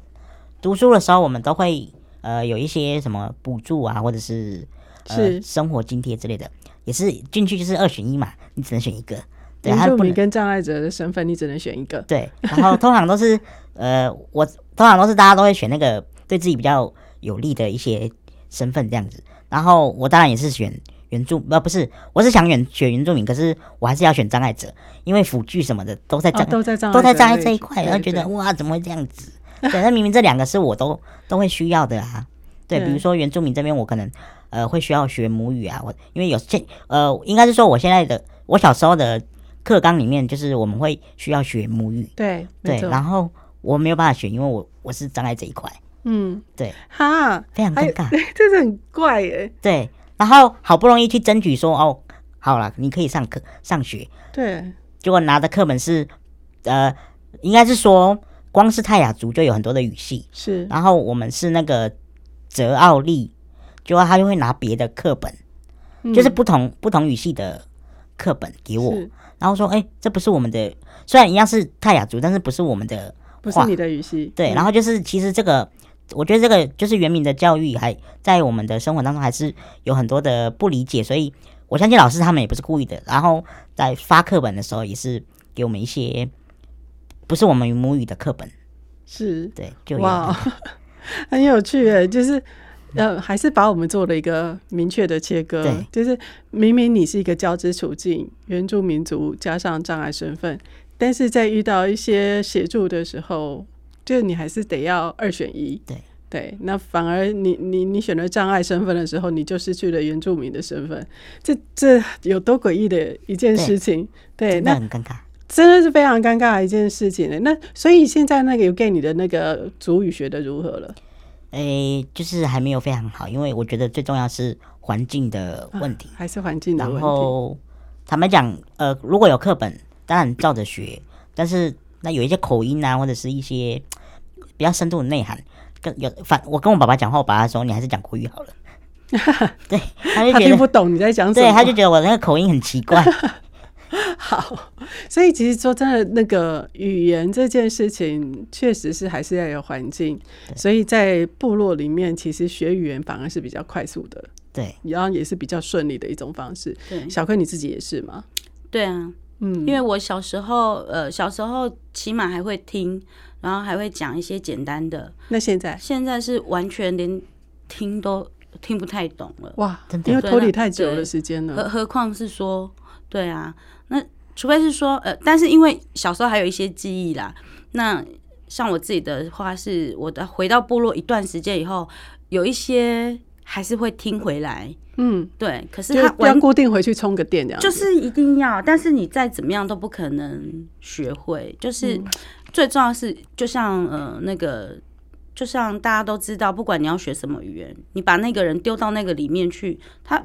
读书的时候我们都会呃有一些什么补助啊，或者是呃是生活津贴之类的，也是进去就是二选一嘛，你只能选一个。对，然后你跟障碍者的身份，你只能选一个。对，然后通常都是 呃，我通常都是大家都会选那个对自己比较有利的一些。身份这样子，然后我当然也是选原住，呃，不是，我是想选选原住民，可是我还是要选障碍者，因为辅具什么的都在障、哦、都在障都在障碍这一块，然后觉得哇，怎么会这样子？对，那明明这两个是我都都会需要的啊。对，比如说原住民这边，我可能呃会需要学母语啊，我因为有现呃，应该是说我现在的我小时候的课纲里面，就是我们会需要学母语，对对，然后我没有办法学，因为我我是障碍这一块。嗯，对，哈，非常尴尬，这是很怪耶。对，然后好不容易去争取说，哦，好了，你可以上课上学。对，结果拿的课本是，呃，应该是说，光是泰雅族就有很多的语系，是，然后我们是那个泽奥利，结果他就会拿别的课本，嗯、就是不同不同语系的课本给我，然后说，哎、欸，这不是我们的，虽然一样是泰雅族，但是不是我们的，不是你的语系。对，然后就是其实这个。我觉得这个就是原民的教育，还在我们的生活当中还是有很多的不理解，所以我相信老师他们也不是故意的。然后在发课本的时候，也是给我们一些不是我们母语的课本，是。对，就哇，很有趣诶，就是呃，还是把我们做了一个明确的切割，对，就是明明你是一个交织处境，原住民族加上障碍身份，但是在遇到一些协助的时候。就你还是得要二选一，对对，那反而你你你选择障碍身份的时候，你就失去了原住民的身份，这这有多诡异的一件事情？对，对那很尴尬，真的是非常尴尬的一件事情呢。那所以现在那个有给你的那个主语学的如何了？诶、欸，就是还没有非常好，因为我觉得最重要是环境的问题，啊、还是环境的问题。然后坦白讲，呃，如果有课本，当然照着学，但是那有一些口音啊，或者是一些。比较深度的内涵，跟有反我跟我爸爸讲话，我爸爸说你还是讲国语好了。对，他就觉得 他听不懂你在讲什么，对，他就觉得我那个口音很奇怪。好，所以其实说真的，那个语言这件事情，确实是还是要有环境。所以在部落里面，其实学语言反而是比较快速的，对，然后也是比较顺利的一种方式。对，小柯你自己也是吗？对啊，嗯，因为我小时候，呃，小时候起码还会听，然后还会讲一些简单的。那现在？现在是完全连听都听不太懂了。哇，因为脱离太久的时间了。何何况是说，对啊，那除非是说，呃，但是因为小时候还有一些记忆啦。那像我自己的话，是我的回到部落一段时间以后，有一些还是会听回来。嗯，对。可是他要固定回去充个电，这样就是一定要。但是你再怎么样都不可能学会。就是最重要的是，就像呃那个，就像大家都知道，不管你要学什么语言，你把那个人丢到那个里面去，他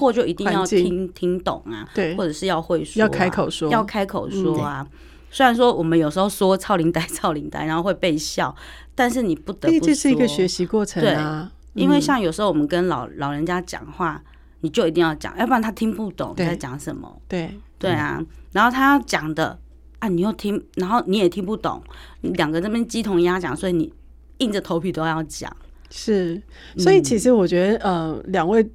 被迫就一定要听听懂啊，对，或者是要会说，要开口说，要开口说啊。虽然说我们有时候说“操林呆”“操林呆”，然后会被笑，但是你不得不说，这是一个学习过程啊。因为像有时候我们跟老老人家讲话，你就一定要讲，要不然他听不懂你在讲什么。对。对啊，然后他要讲的啊，你又听，然后你也听不懂，你两个这边鸡同鸭讲，所以你硬着头皮都要讲。是，所以其实我觉得，呃，两位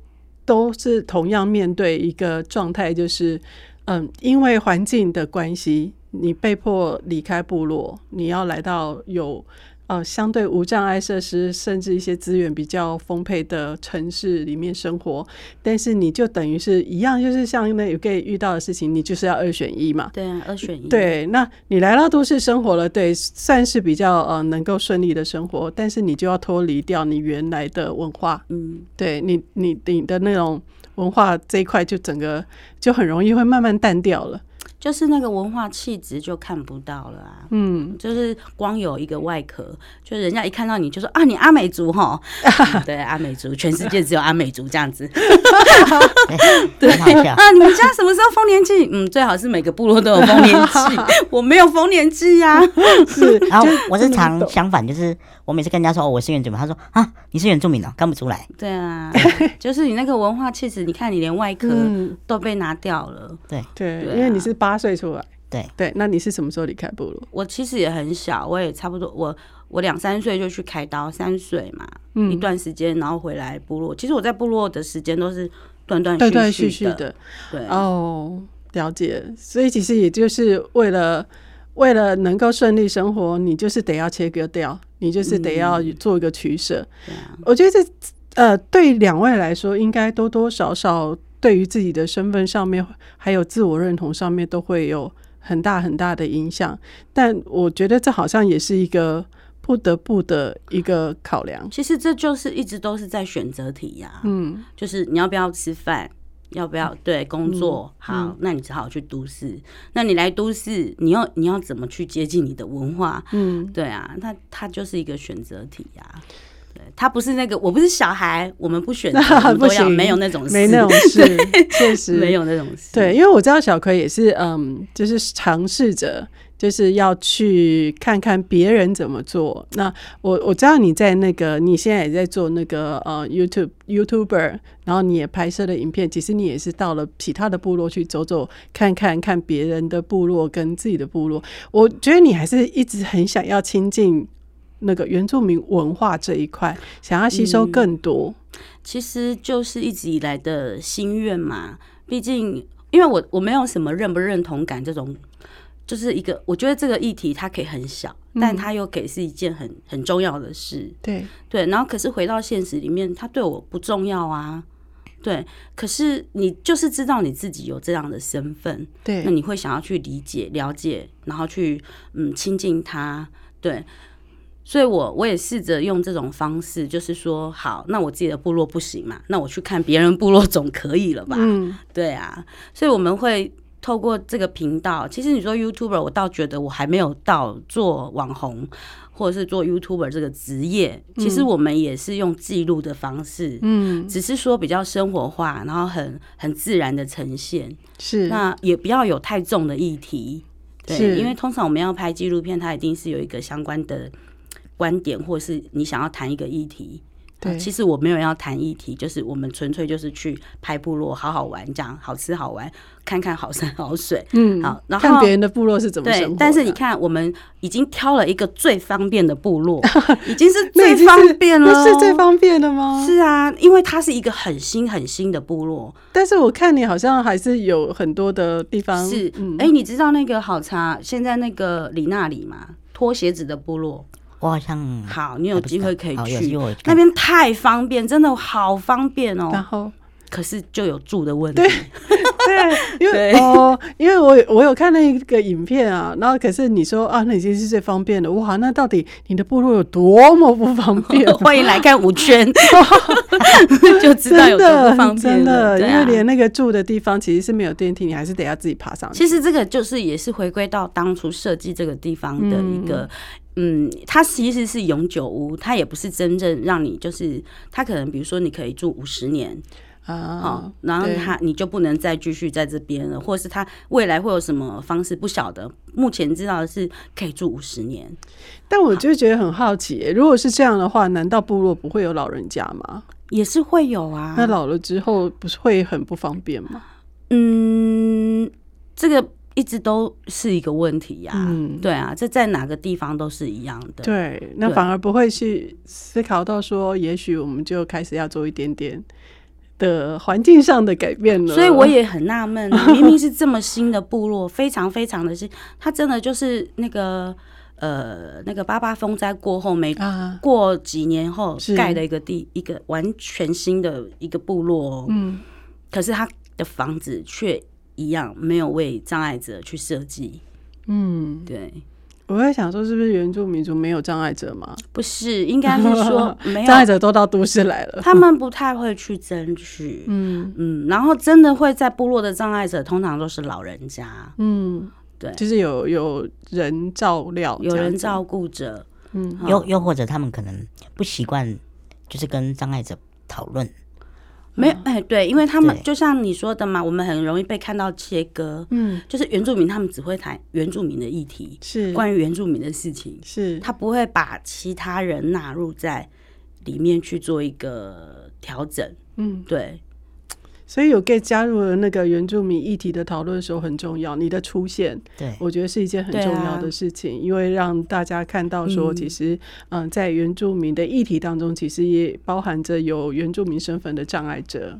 都是同样面对一个状态，就是嗯，因为环境的关系，你被迫离开部落，你要来到有。呃，相对无障碍设施，甚至一些资源比较丰沛的城市里面生活，但是你就等于是一样，就是像那有可以遇到的事情，你就是要二选一嘛。对啊，二选一。对，那你来到都市生活了，对，算是比较呃能够顺利的生活，但是你就要脱离掉你原来的文化。嗯，对你，你你的那种文化这一块，就整个就很容易会慢慢淡掉了。就是那个文化气质就看不到了啊，嗯，就是光有一个外壳，就人家一看到你就说啊，你阿美族齁，对，阿美族，全世界只有阿美族这样子，对啊，你们家什么时候丰年祭？嗯，最好是每个部落都有丰年祭，我没有丰年祭呀，是，然后我是常相反，就是我每次跟人家说哦，我是原住民，他说啊，你是原住民哦，看不出来，对啊，就是你那个文化气质，你看你连外壳都被拿掉了，对。对，因为你是八。八岁出来，对。对，那你是什么时候离开部落？我其实也很小，我也差不多，我我两三岁就去开刀，三岁嘛，嗯，一段时间，然后回来部落。其实我在部落的时间都是断断续续的，对。哦，了解。所以其实也就是为了为了能够顺利生活，你就是得要切割掉，你就是得要做一个取舍。我觉得这呃，对两位来说，应该多多少少。对于自己的身份上面，还有自我认同上面，都会有很大很大的影响。但我觉得这好像也是一个不得不的一个考量。其实这就是一直都是在选择题呀。嗯，就是你要不要吃饭，要不要对工作？好，嗯，那你只好去都市。那你来都市，你要你要怎么去接近你的文化？嗯，对啊，那它就是一个选择题呀。对他不是那个，我不是小孩，我们不选择，不行，没有那种事，没那种事，确实没有那种事。对，因为我知道小葵也是，嗯，就是尝试着，就是要去看看别人怎么做。那我我知道你在那个，你现在也在做那个呃 YouTube YouTuber，然后你也拍摄了影片。其实你也是到了其他的部落去走走，看看看别人的部落跟自己的部落。我觉得你还是一直很想要亲近。那个原住民文化这一块，想要吸收更多，嗯，其实就是一直以来的心愿嘛。毕竟，因为我我没有什么认不认同感这种，就是一个我觉得这个议题它可以很小，但它又可以是一件很很重要的事。对对，然后可是回到现实里面，它对我不重要啊。对，可是你就是知道你自己有这样的身份，对，那你会想要去理解、了解，然后去嗯亲近他，对。所以我，我我也试着用这种方式，就是说，好，那我自己的部落不行嘛，那我去看别人部落总可以了吧？嗯，对啊。所以我们会透过这个频道，其实你说 YouTuber，我倒觉得我还没有到做网红或者是做 YouTuber 这个职业。其实我们也是用记录的方式，嗯，只是说比较生活化，然后很很自然的呈现。是，那也不要有太重的议题，对，是因为通常我们要拍纪录片，它一定是有一个相关的。观点，或是你想要谈一个议题，对，其实我没有要谈议题，就是我们纯粹就是去拍部落，好好玩，这样好吃好玩，看看好山好水，嗯，好，然后看别人的部落是怎么生活。对，但是你看，我们已经挑了一个最方便的部落，已经是最方便了，是最方便的吗？是啊，因为它是一个很新很新的部落。但是我看你好像还是有很多的地方是，哎、嗯欸，你知道那个好茶现在那个里那里吗？脱鞋子的部落。我好像好，你有机会可以去。那边，太方便，真的好方便哦。然后，可是就有住的问题。对，对，因为哦，因为我我有看那个影片啊，然后可是你说啊，那已经是最方便的哇，那到底你的部落有多么不方便？欢迎来看五圈，就知道有多不方便。真的，因为连那个住的地方其实是没有电梯，你还是得要自己爬上去。其实这个就是也是回归到当初设计这个地方的一个。嗯，它其实是永久屋，它也不是真正让你就是，它可能比如说你可以住五十年啊，好，然后他你就不能再继续在这边了，或者是他未来会有什么方式不晓得，目前知道的是可以住五十年。但我就觉得很好奇，如果是这样的话，难道部落不会有老人家吗？也是会有啊，那老了之后不是会很不方便吗？嗯，这个。一直都是一个问题呀、啊，嗯，对啊，这在哪个地方都是一样的。对，那反而不会去思考到说，也许我们就开始要做一点点的环境上的改变了。所以我也很纳闷，明明是这么新的部落，非常非常的新，它真的就是那个呃那个八八风灾过后没过几年后盖的一个地一个完全新的一个部落，嗯，可是他的房子却。一样没有为障碍者去设计，嗯，对。我在想说，是不是原住民族没有障碍者吗？不是，应该是说 没有。障碍者都到都市来了，他们不太会去争取，嗯。嗯。然后真的会在部落的障碍者，通常都是老人家，嗯，对，就是有有人照料，有人照顾着，嗯，又又或者他们可能不习惯，就是跟障碍者讨论。没有哎，对，因为他们就像你说的嘛，我们很容易被看到切割，嗯，就是原住民他们只会谈原住民的议题，是。关于原住民的事情，是。他不会把其他人纳入在里面去做一个调整，嗯，对。所以有 gay 加入了那个原住民议题的讨论的时候很重要，你的出现，对，我觉得是一件很重要的事情，因为让大家看到说，其实，嗯，在原住民的议题当中，其实也包含着有原住民身份的障碍者。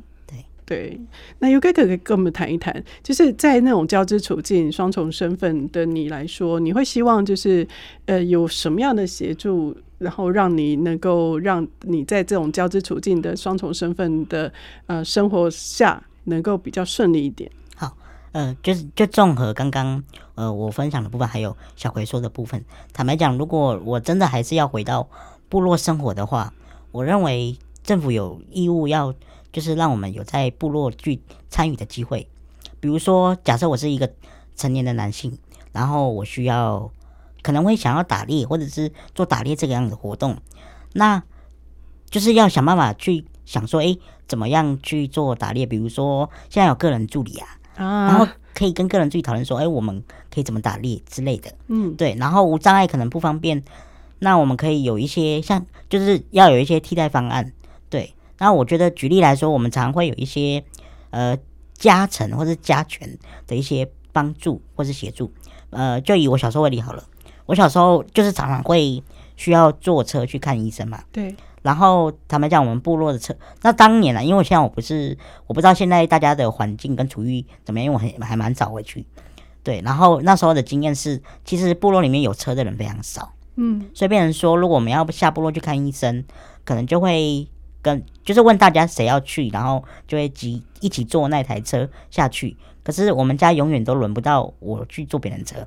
对，那 UK 可以跟我们谈一谈，就是在那种交织处境、双重身份的你来说，你会希望就是呃有什么样的协助，然后让你能够让你在这种交织处境的双重身份的呃生活下，能够比较顺利一点。好，呃，就是就综合刚刚呃我分享的部分，还有小葵说的部分，坦白讲，如果我真的还是要回到部落生活的话，我认为政府有义务要。就是让我们有在部落去参与的机会，比如说，假设我是一个成年的男性，然后我需要可能会想要打猎，或者是做打猎这个样的活动，那就是要想办法去想说，哎，怎么样去做打猎？比如说，现在有个人助理啊，然后可以跟个人助理讨论说，哎，我们可以怎么打猎之类的。嗯，对。然后无障碍可能不方便，那我们可以有一些像，就是要有一些替代方案。对。那我觉得，举例来说，我们常会有一些呃加成或者加权的一些帮助或是协助。呃，就以我小时候为例好了，我小时候就是常常会需要坐车去看医生嘛。对。然后他们讲我们部落的车，那当年呢，因为现在我不是，我不知道现在大家的环境跟厨艺怎么样，因为我还还蛮早回去。对。然后那时候的经验是，其实部落里面有车的人非常少。嗯。所以变成说，如果我们要下部落去看医生，可能就会。跟就是问大家谁要去，然后就会集一起坐那台车下去。可是我们家永远都轮不到我去坐别人车，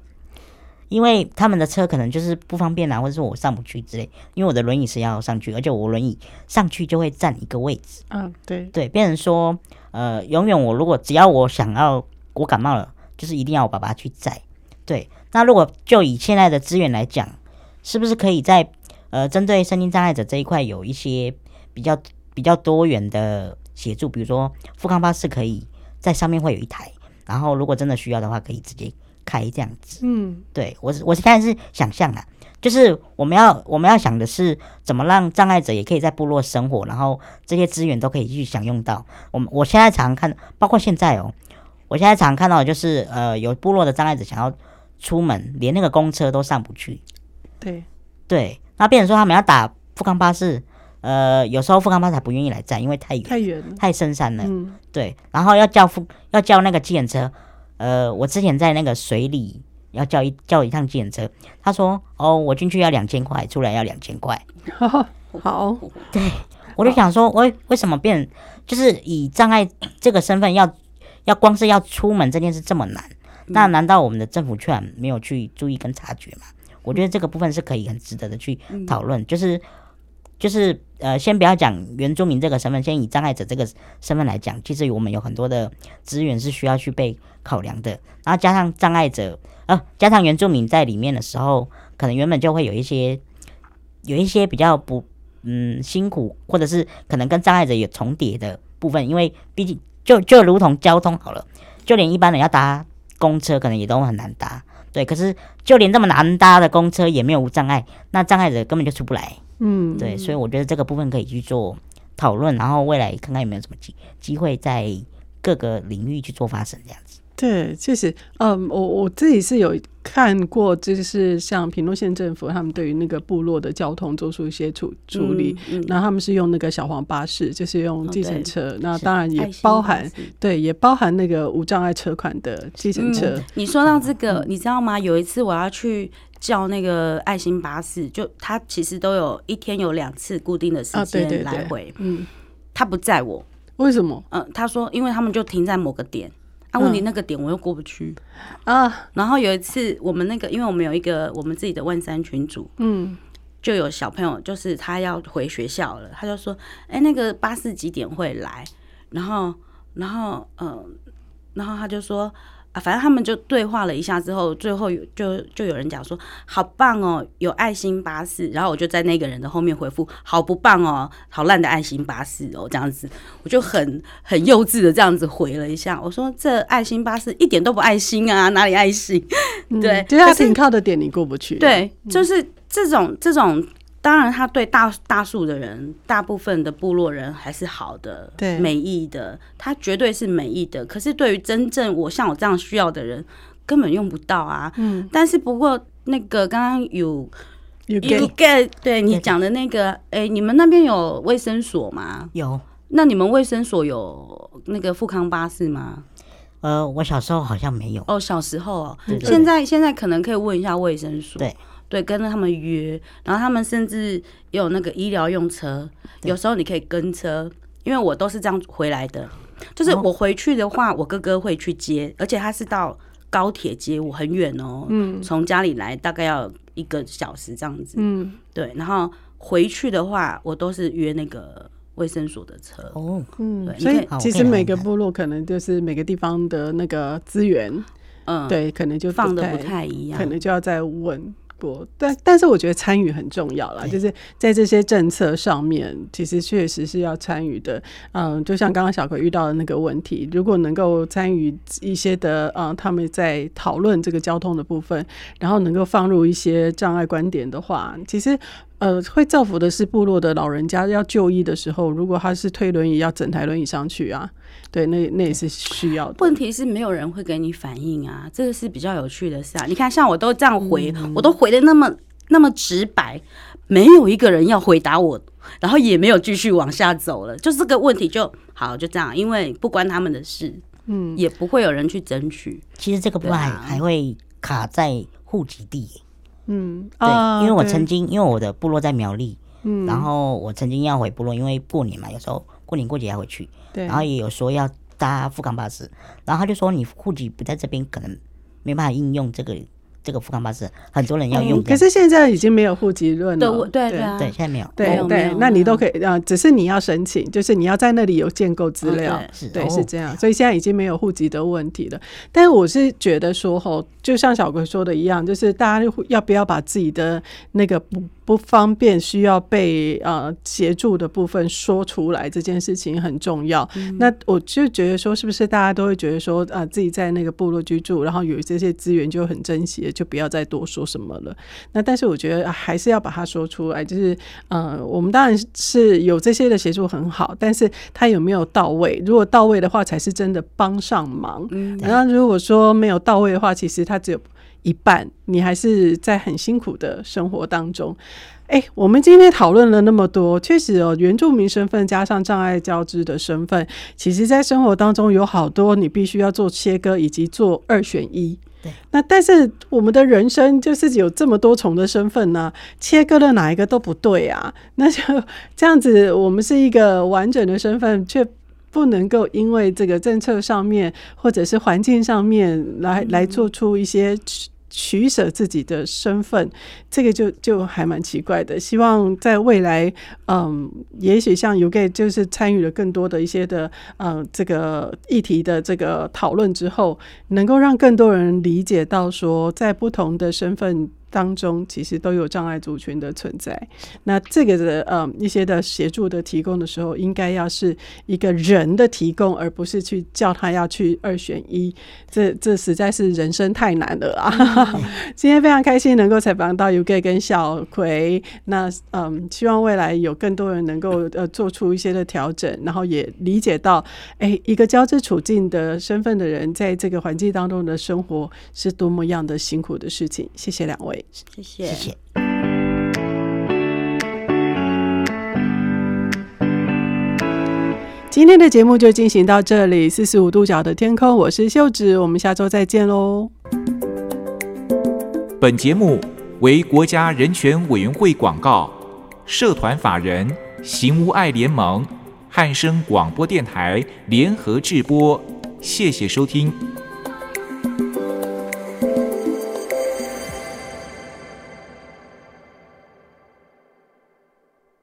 因为他们的车可能就是不方便啊，或者是我上不去之类。因为我的轮椅是要上去，而且我轮椅上去就会占一个位置。嗯，对对，变成说呃，永远我如果只要我想要我感冒了，就是一定要我爸爸去载。对，那如果就以现在的资源来讲，是不是可以在呃针对身心障碍者这一块有一些？比较比较多元的协助，比如说富康巴士可以在上面会有一台，然后如果真的需要的话，可以直接开这样子。嗯，对我是我是现在是想象啊，就是我们要我们要想的是怎么让障碍者也可以在部落生活，然后这些资源都可以去享用到。我们我现在常常看，包括现在哦，我现在常常看到的就是呃有部落的障碍者想要出门，连那个公车都上不去。对对，那变成说他们要打富康巴士。呃，有时候富康巴士不愿意来站，因为太远，太远，太深山了。嗯，对。然后要叫富，要叫那个计程车。呃，我之前在那个水里要叫一叫一趟计程车，他说：“哦，我进去要两千块，出来要两千块。”好，对，我就想说，喂为什么变，就是以障碍这个身份要要光是要出门这件事这么难？那难道我们的政府却没有去注意跟察觉吗？我觉得这个部分是可以很值得的去讨论，就是。就是呃，先不要讲原住民这个身份，先以障碍者这个身份来讲，其实我们有很多的资源是需要去被考量的。然后加上障碍者，呃，加上原住民在里面的时候，可能原本就会有一些有一些比较不嗯辛苦，或者是可能跟障碍者有重叠的部分，因为毕竟就就如同交通好了，就连一般人要搭公车，可能也都很难搭。对，可是就连这么难搭的公车也没有无障碍，那障碍者根本就出不来。嗯，对，所以我觉得这个部分可以去做讨论，然后未来看看有没有什么机机会在各个领域去做发生这样子。对，确实，嗯，我我自己是有看过，就是像平诺县政府他们对于那个部落的交通做出一些处处理，嗯，那、嗯、他们是用那个小黄巴士，就是用计程车，那、哦、当然也包含，对，也包含那个无障碍车款的计程车、嗯。你说到这个、嗯，你知道吗？有一次我要去。叫那个爱心巴士，就他其实都有一天有两次固定的时间来回。嗯，他不载我，为什么？嗯，他说，因为他们就停在某个点，啊，问题那个点我又过不去啊。然后有一次，我们那个，因为我们有一个我们自己的万山群组，嗯，就有小朋友，就是他要回学校了，他就说，哎，那个巴士几点会来？然后，然后，嗯，然后他就说。啊，反正他们就对话了一下之后，最后就就有人讲说好棒哦，有爱心巴士。然后我就在那个人的后面回复好不棒哦，好烂的爱心巴士哦，这样子我就很很幼稚的这样子回了一下，我说这爱心巴士一点都不爱心啊，哪里爱心？嗯、对，就是他停靠的点你过不去。对，就是这种这种。当然，他对大大数的人，大部分的部落人还是好的，对，美意的，他绝对是美意的。可是对于真正我像我这样需要的人，根本用不到啊。嗯。但是不过那个刚刚有有 get 对你讲的那个，哎、欸，你们那边有卫生所吗？有。那你们卫生所有那个富康巴士吗？呃，我小时候好像没有。哦，小时候哦。对对对。现在现在可能可以问一下卫生所。对。对，跟着他们约，然后他们甚至有那个医疗用车，有时候你可以跟车，因为我都是这样回来的。就是我回去的话，我哥哥会去接，而且他是到高铁接我，很远哦。嗯，从家里来大概要一个小时这样子。嗯，对，然后回去的话，我都是约那个卫生所的车。哦，嗯，所以其实每个部落可能就是每个地方的那个资源，嗯，对，可能就放的不太一样，可能就要再问。不，但但是我觉得参与很重要啦，就是在这些政策上面，其实确实是要参与的。嗯，就像刚刚小葵遇到的那个问题，如果能够参与一些的，嗯，他们在讨论这个交通的部分，然后能够放入一些障碍观点的话，其实。呃，会造福的是部落的老人家要就医的时候，如果他是推轮椅，要整台轮椅上去啊，对，那那也是需要的。问题是没有人会给你反应啊，这个是比较有趣的事啊。你看，像我都这样回，嗯、我都回的那么那么直白，没有一个人要回答我，然后也没有继续往下走了，就这个问题就好，就这样，因为不关他们的事，嗯，也不会有人去争取。其实这个部分还、啊、还会卡在户籍地。嗯，对，因为我曾经，因为我的部落在苗栗，嗯，然后我曾经要回部落，因为过年嘛，有时候过年过节要回去，对，然后也有说要搭富康巴士，然后他就说你户籍不在这边，可能没办法应用这个这这个富康巴士很多人要用。可是现在已经没有户籍论了，对对对，现在没有。对对，那你都可以啊，只是你要申请，就是你要在那里有建构资料，对，是这样。所以现在已经没有户籍的问题了。但是我是觉得说，吼，就像小葵说的一样，就是大家要不要把自己的那个不不方便、需要被呃协助的部分说出来，这件事情很重要。那我就觉得说，是不是大家都会觉得说，啊，自己在那个部落居住，然后有这些资源就很珍惜，就不要再多说什么了。那但是我觉得还是要把它说出来，就是呃，我们当然是有这些的协助很好，但是他有没有到位？如果到位的话，才是真的帮上忙。嗯然后如果说没有到位的话，其实他只有。一半，你还是在很辛苦的生活当中。哎、欸，我们今天讨论了那么多，确实哦，原住民身份加上障碍交织的身份，其实在生活当中有好多你必须要做切割以及做二选一。对，那但是我们的人生就是有这么多重的身份呢、啊，切割了哪一个都不对啊。那就这样子，我们是一个完整的身份，却。不能够因为这个政策上面或者是环境上面来来做出一些取取舍自己的身份，这个就就还蛮奇怪的。希望在未来，嗯，也许像 UGA 就是参与了更多的一些的，嗯，这个议题的这个讨论之后，能够让更多人理解到说，在不同的身份。当中其实都有障碍族群的存在，那这个的呃一些的协助的提供的时候，应该要是一个人的提供，而不是去叫他要去二选一，这这实在是人生太难了啊！嗯、今天非常开心能够采访到 UGA 跟小葵，那嗯，希望未来有更多人能够呃做出一些的调整，然后也理解到，哎、欸，一个交织处境的身份的人，在这个环境当中的生活是多么样的辛苦的事情。谢谢两位。谢谢谢谢。今天的节目就进行到这里，四十五度角的天空，我是秀子，我们下周再见喽。本节目为国家人权委员会广告，社团法人行无爱联盟、汉声广播电台联合制播，谢谢收听。